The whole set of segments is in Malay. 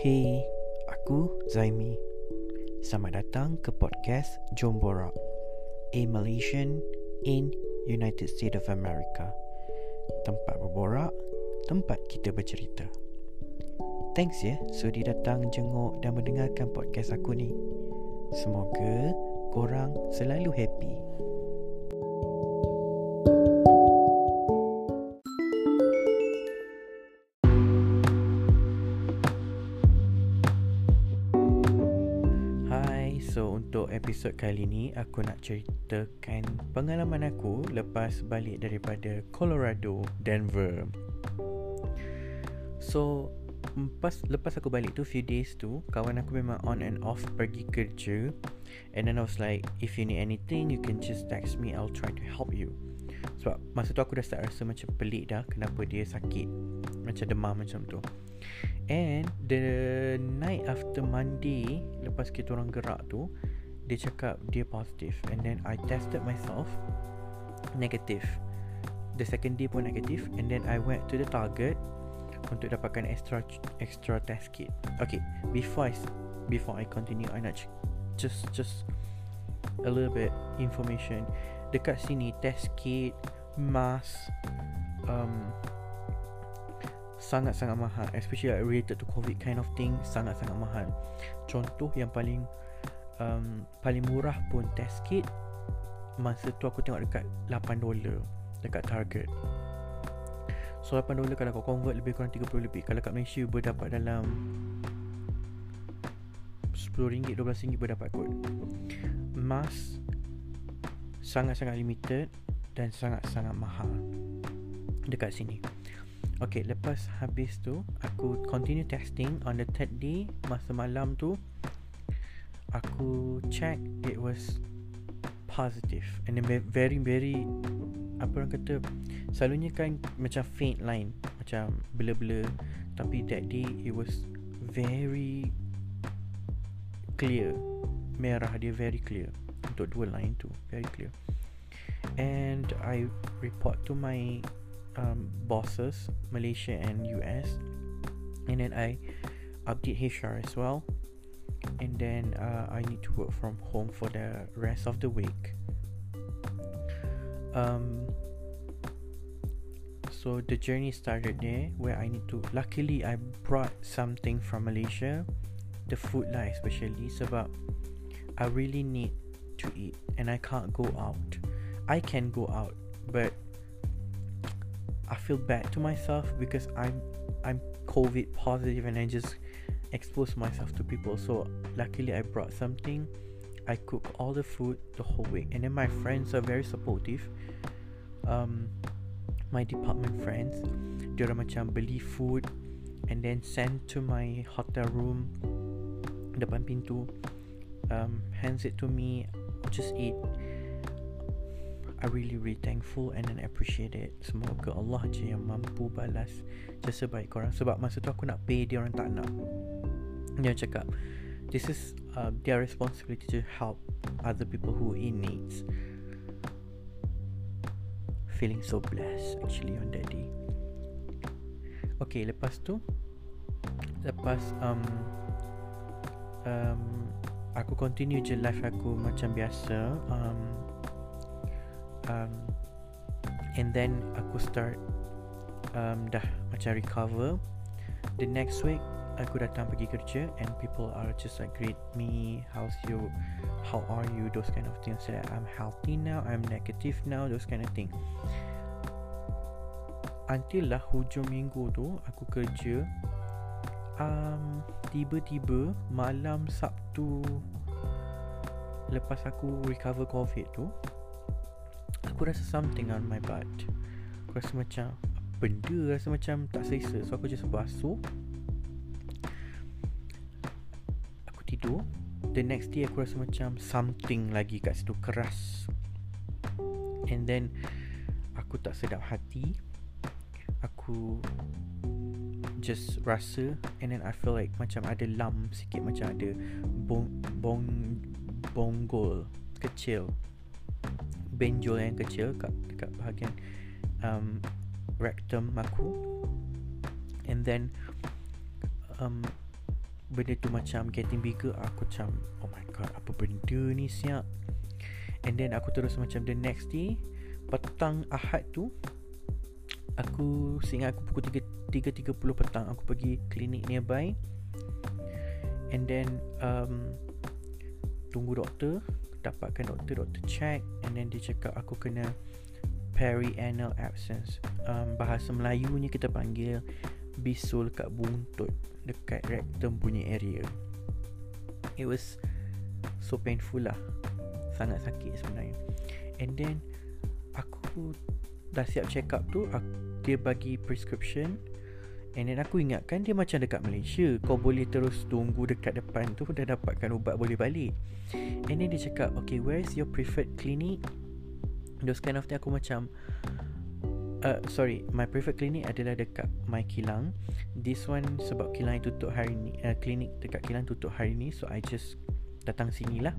Hey, aku Zaimi. Selamat datang ke podcast Jom Borak. A Malaysian in United States of America. Tempat berborak, tempat kita bercerita. Thanks ya sudi datang jenguk dan mendengarkan podcast aku ni. Semoga korang selalu happy. Episod kali ni aku nak ceritakan pengalaman aku lepas balik daripada Colorado, Denver. So, pas lepas aku balik tu few days tu, kawan aku memang on and off pergi kerja. And then I was like, if you need anything, you can just text me, I'll try to help you. Sebab masa tu aku dah start rasa macam pelik dah kenapa dia sakit. Macam demam macam tu. And the night after Monday Lepas kita orang gerak tu Dia cakap dia positif And then I tested myself Negative. The second day pun negative And then I went to the target Untuk dapatkan extra extra test kit. Okay Before I Before I continue I nak just just A little bit information. Dekat sini test kit Mask um, sangat-sangat mahal. Especially like related to covid kind of thing sangat-sangat mahal. Contoh yang paling um, paling murah pun test kit masa tu aku tengok dekat 8 dolar dekat target. So 8 dolar kalau kau convert lebih kurang 30 lebih kalau kat Malaysia boleh dapat dalam RM10 RM12 boleh dapat kot. Mask sangat-sangat limited dan sangat-sangat mahal dekat sini. Okay, lepas habis tu Aku continue testing On the third day Masa malam tu Aku check It was Positive. And then very very Apa orang kata Selalunya kan Macam faint line. Macam blur-blur. Tapi that day It was Very Clear. Merah dia very clear. Untuk dua line tu Very clear. And I report to my um, bosses, Malaysia and US, and then I update HR as well. And then uh, I need to work from home for the rest of the week. Um, so the journey started there where I need to. Luckily, I brought something from Malaysia, the food lah especially sebab I really need to eat and I can't go out. I can go out, but I feel bad to myself because I'm I'm COVID positive and I just expose myself to people. So luckily I brought something. I cook all the food the whole week, and then my friends are very supportive. Um, my department friends, dia macam beli food and then send to my hotel room depan pintu. Um, hands it to me. Just eat. I really really thankful and then appreciate it. Semoga Allah je yang mampu balas jasa baik korang sebab masa tu aku nak pay dia orang tak nak. Dia cakap this is uh, their responsibility to help other people who in needs. Feeling so blessed actually on that day. Okay, lepas tu lepas um um aku continue je live aku macam biasa um um, and then aku start um, dah macam recover the next week aku datang pergi kerja and people are just like greet me how's you how are you those kind of things. Say I'm healthy now I'm negative now those kind of thing. Until lah hujung minggu tu aku kerja um, tiba-tiba malam Sabtu lepas aku recover covid tu Aku rasa something on my butt. Aku rasa macam Benda rasa macam tak selesa. So aku just basuh Tidur The next day aku rasa macam Something lagi kat situ Keras. And then Aku tak sedap hati. Aku Just rasa And then I feel like Macam ada lump sikit Macam ada Bong Bong Bonggol Kecil. Benjol yang kecil kat dekat bahagian um, rectum aku. And then um, benda tu macam getting bigger aku macam oh my god apa benda ni siap and then aku terus macam the next day petang Ahad tu aku seingat aku pukul 3 3.30 petang aku pergi klinik nearby. And then um, tunggu doktor dapatkan doktor doktor check and then dia cakap aku kena perianal abscess um, bahasa Melayunya kita panggil bisul kat buntut dekat rectum punya area. It was so painful lah. Sangat sakit sebenarnya. And then aku dah siap check up tu aku, dia bagi prescription. And then aku ingatkan dia macam dekat Malaysia kau boleh terus tunggu dekat depan tu dah dapatkan ubat boleh balik. And then dia cakap okay where is your preferred clinic? Those kind of thing aku macam Uh, sorry, my preferred clinic adalah dekat My Kilang. This one sebab Kilang tutup hari ni, uh, klinik dekat Kilang tutup hari ni, so I just datang sini lah.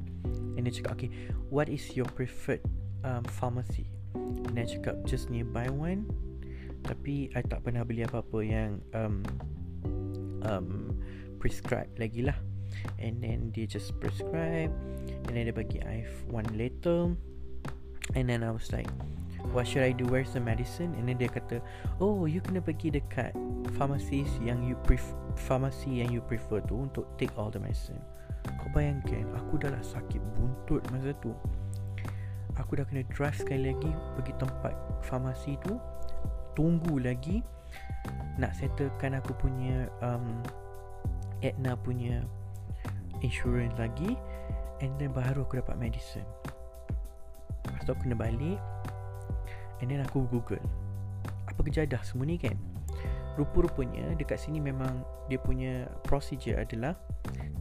And dia cakap, okay, what is your preferred um, pharmacy? And dia cakap, just nearby one. Tapi I tak pernah beli apa-apa yang um, um, prescribe lagi lah. And then dia just prescribe. And then dia bagi I one letter. And then I was like, What should I do? Where's the medicine? And then dia kata, oh, you kena pergi dekat pharmacist yang you prefer, pharmacy yang you prefer tu untuk take all the medicine. Kau bayangkan, aku dah lah sakit buntut masa tu. Aku dah kena drive sekali lagi pergi tempat pharmacy tu. Tunggu lagi nak settlekan aku punya um, Aetna punya insurance lagi. And then baru aku dapat medicine. Lepas tu aku kena balik And then aku google Apa kejadah semua ni kan? Rupa-rupanya dekat sini memang Dia punya procedure adalah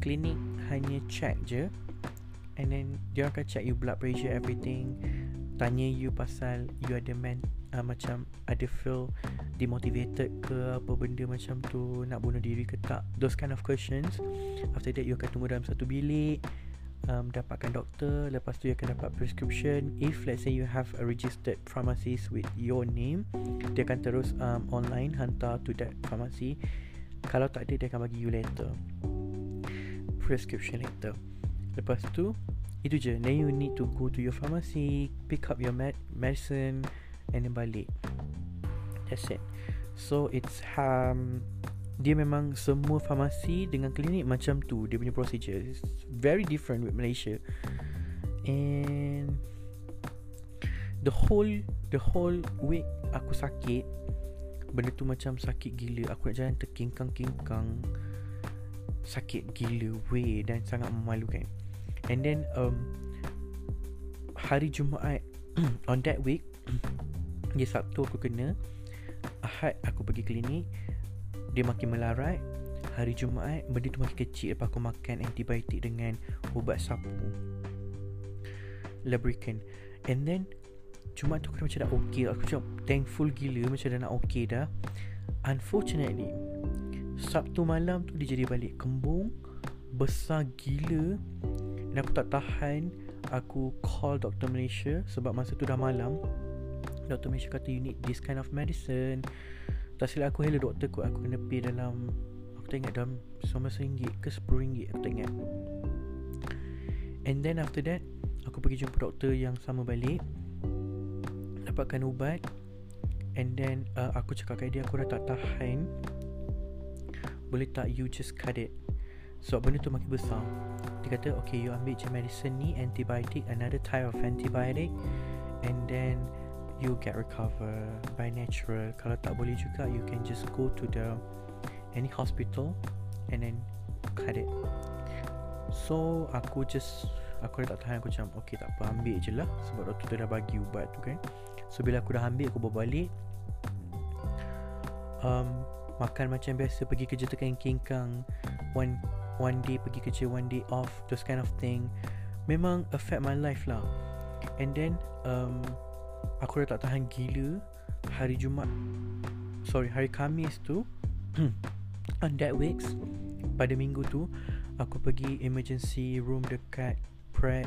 Klinik hanya check je And then dia akan check you blood pressure everything Tanya you pasal you ada man, uh, macam ada feel demotivated ke apa benda macam tu Nak bunuh diri ke tak Those kind of questions. After that you akan tunggu dalam satu bilik um, dapatkan doktor lepas tu you akan dapat prescription. If let's say you have a registered pharmacist with your name dia akan terus um, online hantar to that pharmacy. Kalau tak ada dia akan bagi you letter. Prescription letter. Lepas tu itu je. Then you need to go to your pharmacy pick up your med- medicine and then balik. That's it. So it's um dia memang semua farmasi dengan klinik macam tu. Dia punya procedure It's very different with Malaysia. And the whole the whole week aku sakit benda tu macam sakit gila. Aku nak jalan terkingkang-kingkang. Sakit gila weh dan sangat memalukan. And then um hari Jumaat on that week dia Sabtu aku kena Ahad aku pergi klinik dia makin melarat. Hari Jumaat Benda tu makin kecil. Lepas aku makan antibiotik Dengan ubat sapu. Lubricant. And then Jumaat tu aku macam dah okay. Aku macam thankful gila Macam dah nak okay dah. Unfortunately Sabtu malam tu Dia jadi balik kembung Besar gila. Dan aku tak tahan Aku call Dr. Malaysia Sebab masa tu dah malam. Dr. Malaysia kata You need this kind of medicine tak silap aku hello doktor kot. Aku kena pay dalam Aku tak ingat dalam RM19 ke RM10 Aku tak ingat. And then after that Aku pergi jumpa doktor yang sama balik. Dapatkan ubat. And then uh, Aku cakap kat dia Aku dah tak tahan. Boleh tak you just cut it? Sebab benda tu makin besar. Dia kata okay you ambil je medicine ni Antibiotic Another type of antibiotic. And then you get recover by natural. Kalau tak boleh juga you can just go to the any hospital and then cut it. So aku just aku dah tak tahan aku macam okay tak apa ambil je lah. Sebab doktor tu dah bagi ubat tu kan. So bila aku dah ambil aku bawa balik. Um, makan macam biasa pergi kerja tekan kingkang one one day pergi kerja one day off those kind of thing. Memang affect my life lah. And then um, Aku dah tak tahan gila Hari Jumat Sorry hari Kamis tu. On that weeks Pada minggu tu Aku pergi emergency room dekat Pre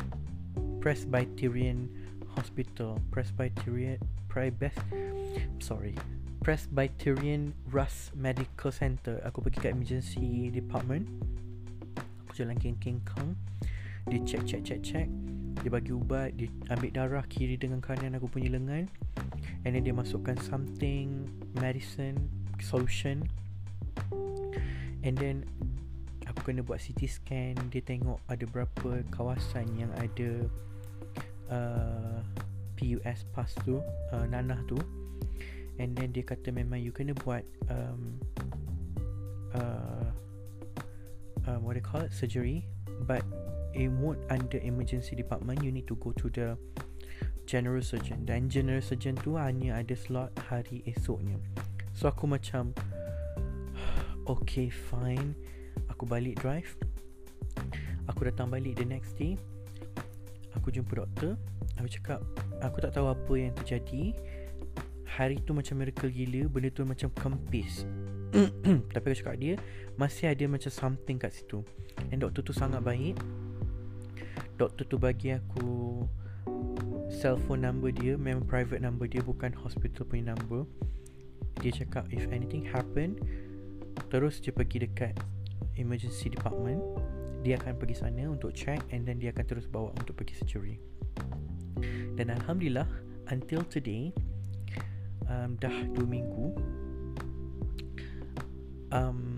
Presbyterian Hospital. Presbyterian Prebes Sorry Presbyterian Russ Medical Center. Aku pergi kat emergency department. Aku jalan keng-keng Dia check check check check Dia bagi ubat Dia ambil darah kiri dengan kanan aku punya lengan. And then dia masukkan something Medicine Solution. And then Aku kena buat CT scan. Dia tengok ada berapa kawasan yang ada uh, PUS PAS tu uh, Nanah tu. And then dia kata memang you kena buat um, uh, uh, What they call it? Surgery. But it won't under emergency department You need to go to the general surgeon. Dan general surgeon tu hanya ada slot hari esoknya. So aku macam Okay fine. Aku balik drive. Aku datang balik the next day. Aku jumpa doktor. Aku cakap Aku tak tahu apa yang terjadi. Hari tu macam miracle gila Benda tu macam kempis. Tapi aku cakap dia Masih ada macam something kat situ. And doktor tu sangat baik Doktor tu bagi aku Cell phone number dia Memang private number dia Bukan hospital punya number. Dia cakap If anything happen Terus je pergi dekat Emergency department. Dia akan pergi sana Untuk check And then dia akan terus bawa Untuk pergi surgery. Dan Alhamdulillah Until today um, dah 2 minggu um,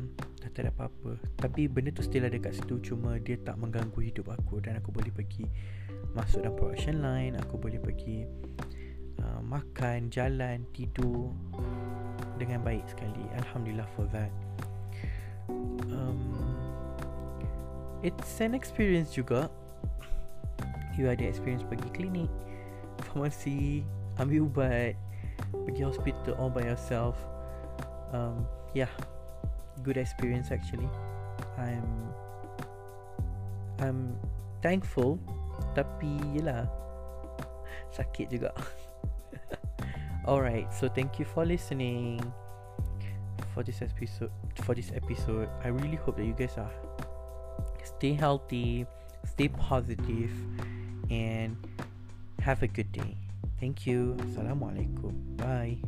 tak ada apa-apa. Tapi benda tu still ada kat situ cuma dia tak mengganggu hidup aku dan aku boleh pergi masuk dalam production line aku boleh pergi uh, makan, jalan, tidur dengan baik sekali. Alhamdulillah for that. Um, it's an experience juga. You ada experience pergi klinik farmasi ambil ubat pergi hospital all by yourself. Um, yeah good experience actually I'm I'm thankful tapi yelah sakit juga alright so thank you for listening for this episode for this episode I really hope that you guys are stay healthy stay positive and have a good day Thank you. Assalamualaikum. Bye.